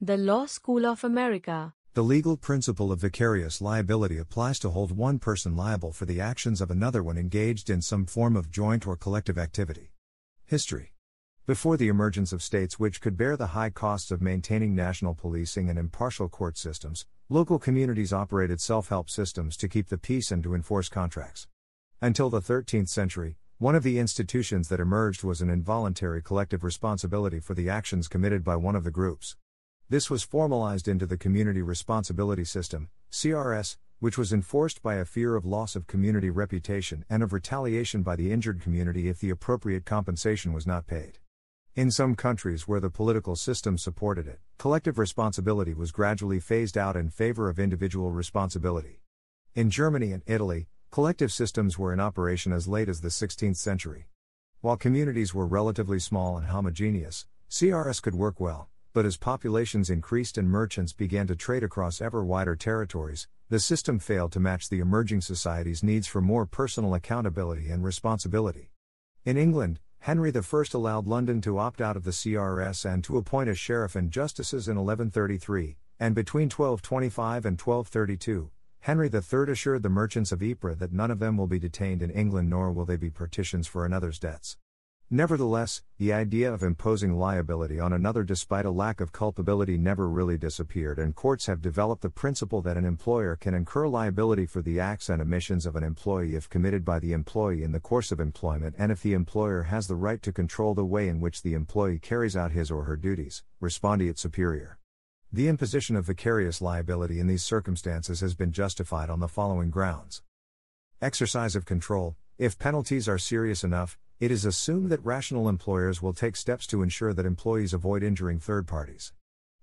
The Law School of America. The legal principle of vicarious liability applies to hold one person liable for the actions of another when engaged in some form of joint or collective activity. History Before the emergence of states which could bear the high costs of maintaining national policing and impartial court systems, local communities operated self help systems to keep the peace and to enforce contracts. Until the 13th century, one of the institutions that emerged was an involuntary collective responsibility for the actions committed by one of the groups. This was formalized into the Community Responsibility System, CRS, which was enforced by a fear of loss of community reputation and of retaliation by the injured community if the appropriate compensation was not paid. In some countries where the political system supported it, collective responsibility was gradually phased out in favor of individual responsibility. In Germany and Italy, collective systems were in operation as late as the 16th century. While communities were relatively small and homogeneous, CRS could work well, but as populations increased and merchants began to trade across ever wider territories, the system failed to match the emerging society's needs for more personal accountability and responsibility. In England, Henry I allowed London to opt out of the CRS and to appoint a sheriff and justices in 1133, and between 1225 and 1232, Henry III assured the merchants of Ypres that none of them will be detained in England nor will they be partitions for another's debts. Nevertheless, the idea of imposing liability on another despite a lack of culpability never really disappeared, and courts have developed the principle that an employer can incur liability for the acts and omissions of an employee if committed by the employee in the course of employment and if the employer has the right to control the way in which the employee carries out his or her duties, respondeat superior. The imposition of vicarious liability in these circumstances has been justified on the following grounds exercise of control, if penalties are serious enough it is assumed that rational employers will take steps to ensure that employees avoid injuring third parties.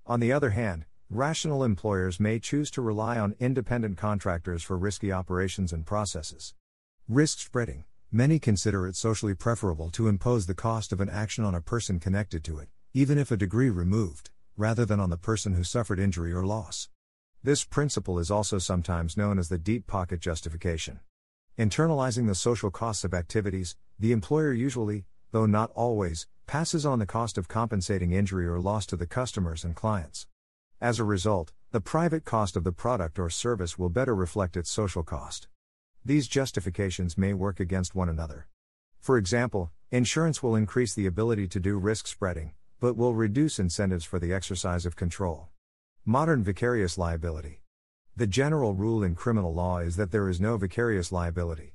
On the other hand, rational employers may choose to rely on independent contractors for risky operations and processes. Risk spreading. Many consider it socially preferable to impose the cost of an action on a person connected to it, even if a degree removed, rather than on the person who suffered injury or loss. This principle is also sometimes known as the deep pocket justification. Internalizing the social costs of activities, the employer usually, though not always, passes on the cost of compensating injury or loss to the customers and clients. As a result, the private cost of the product or service will better reflect its social cost. These justifications may work against one another. For example, insurance will increase the ability to do risk spreading, but will reduce incentives for the exercise of control. Modern vicarious liability. The general rule in criminal law is that there is no vicarious liability.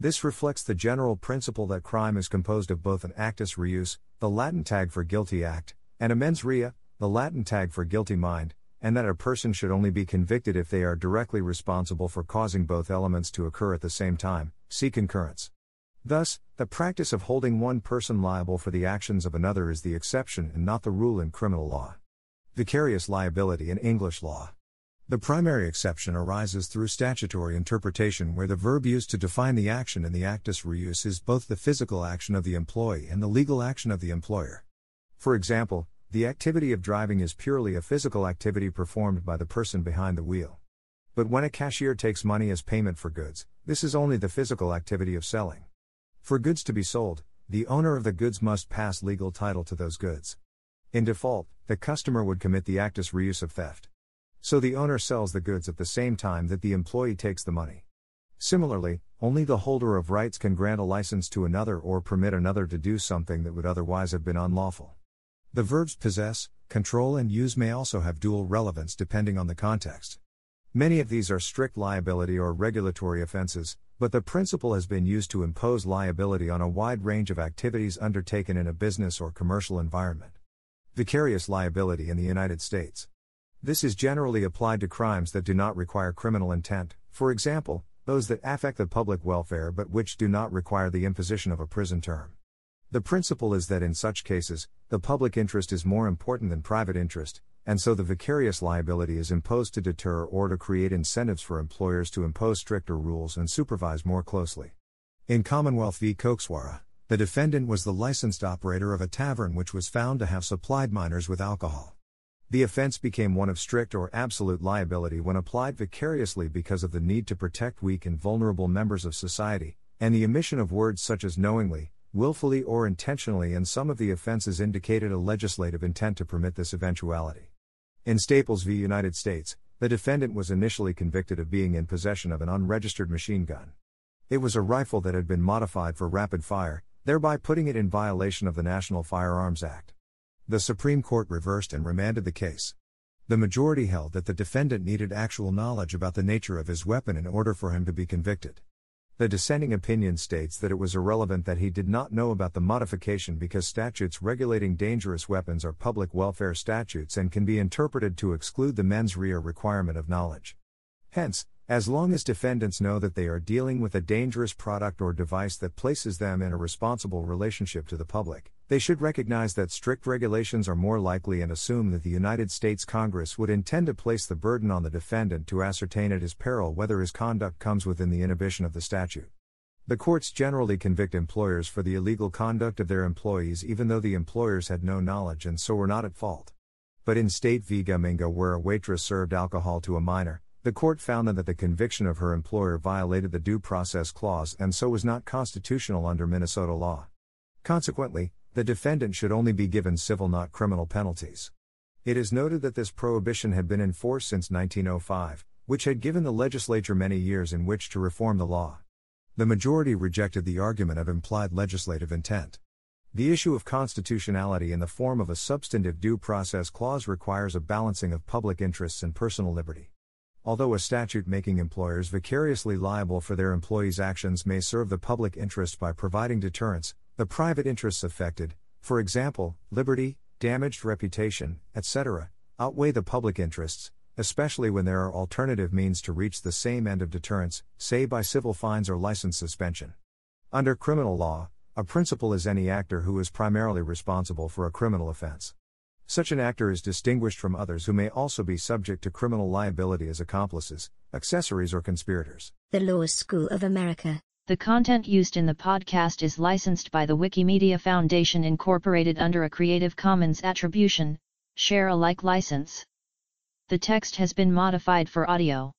This reflects the general principle that crime is composed of both an actus reus, the Latin tag for guilty act, and a mens rea, the Latin tag for guilty mind, and that a person should only be convicted if they are directly responsible for causing both elements to occur at the same time, see concurrence. Thus, the practice of holding one person liable for the actions of another is the exception and not the rule in criminal law. Vicarious liability in English law. The primary exception arises through statutory interpretation where the verb used to define the action in the actus reus is both the physical action of the employee and the legal action of the employer. For example, the activity of driving is purely a physical activity performed by the person behind the wheel. But when a cashier takes money as payment for goods, this is only the physical activity of selling. For goods to be sold, the owner of the goods must pass legal title to those goods. In default, the customer would commit the actus reus of theft. So the owner sells the goods at the same time that the employee takes the money. Similarly, only the holder of rights can grant a license to another or permit another to do something that would otherwise have been unlawful. The verbs possess, control, and use may also have dual relevance depending on the context. Many of these are strict liability or regulatory offenses, but the principle has been used to impose liability on a wide range of activities undertaken in a business or commercial environment. Vicarious liability in the United States. This is generally applied to crimes that do not require criminal intent, for example, those that affect the public welfare but which do not require the imposition of a prison term. The principle is that in such cases, the public interest is more important than private interest, and so the vicarious liability is imposed to deter or to create incentives for employers to impose stricter rules and supervise more closely. In Commonwealth v. Koczwara, the defendant was the licensed operator of a tavern which was found to have supplied minors with alcohol. The offense became one of strict or absolute liability when applied vicariously because of the need to protect weak and vulnerable members of society, and the omission of words such as knowingly, willfully, or intentionally, in some of the offenses indicated a legislative intent to permit this eventuality. In Staples v. United States, the defendant was initially convicted of being in possession of an unregistered machine gun. It was a rifle that had been modified for rapid fire, thereby putting it in violation of the National Firearms Act. The Supreme Court reversed and remanded the case. The majority held that the defendant needed actual knowledge about the nature of his weapon in order for him to be convicted. The dissenting opinion states that it was irrelevant that he did not know about the modification because statutes regulating dangerous weapons are public welfare statutes and can be interpreted to exclude the mens rea requirement of knowledge. Hence, as long as defendants know that they are dealing with a dangerous product or device that places them in a responsible relationship to the public, they should recognize that strict regulations are more likely and assume that the United States Congress would intend to place the burden on the defendant to ascertain at his peril whether his conduct comes within the inhibition of the statute. The courts generally convict employers for the illegal conduct of their employees even though the employers had no knowledge and so were not at fault. But in State v. Guminga, where a waitress served alcohol to a minor, the court found that the conviction of her employer violated the Due Process Clause and so was not constitutional under Minnesota law. Consequently, the defendant should only be given civil, not criminal penalties. It is noted that this prohibition had been in force since 1905, which had given the legislature many years in which to reform the law. The majority rejected the argument of implied legislative intent. The issue of constitutionality in the form of a substantive due process clause requires a balancing of public interests and personal liberty. Although a statute making employers vicariously liable for their employees' actions may serve the public interest by providing deterrence, the private interests affected, for example, liberty, damaged reputation, etc., outweigh the public interests, especially when there are alternative means to reach the same end of deterrence, say by civil fines or license suspension. Under criminal law, a principal is any actor who is primarily responsible for a criminal offense. Such an actor is distinguished from others who may also be subject to criminal liability as accomplices, accessories, or conspirators. The Law School of America. The content used in the podcast is licensed by the Wikimedia Foundation Incorporated under a Creative Commons Attribution, Share Alike license. The text has been modified for audio.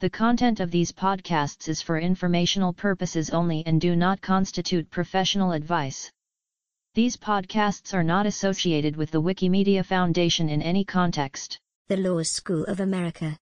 The content of these podcasts is for informational purposes only and do not constitute professional advice. These podcasts are not associated with the Wikimedia Foundation in any context. The Law School of America.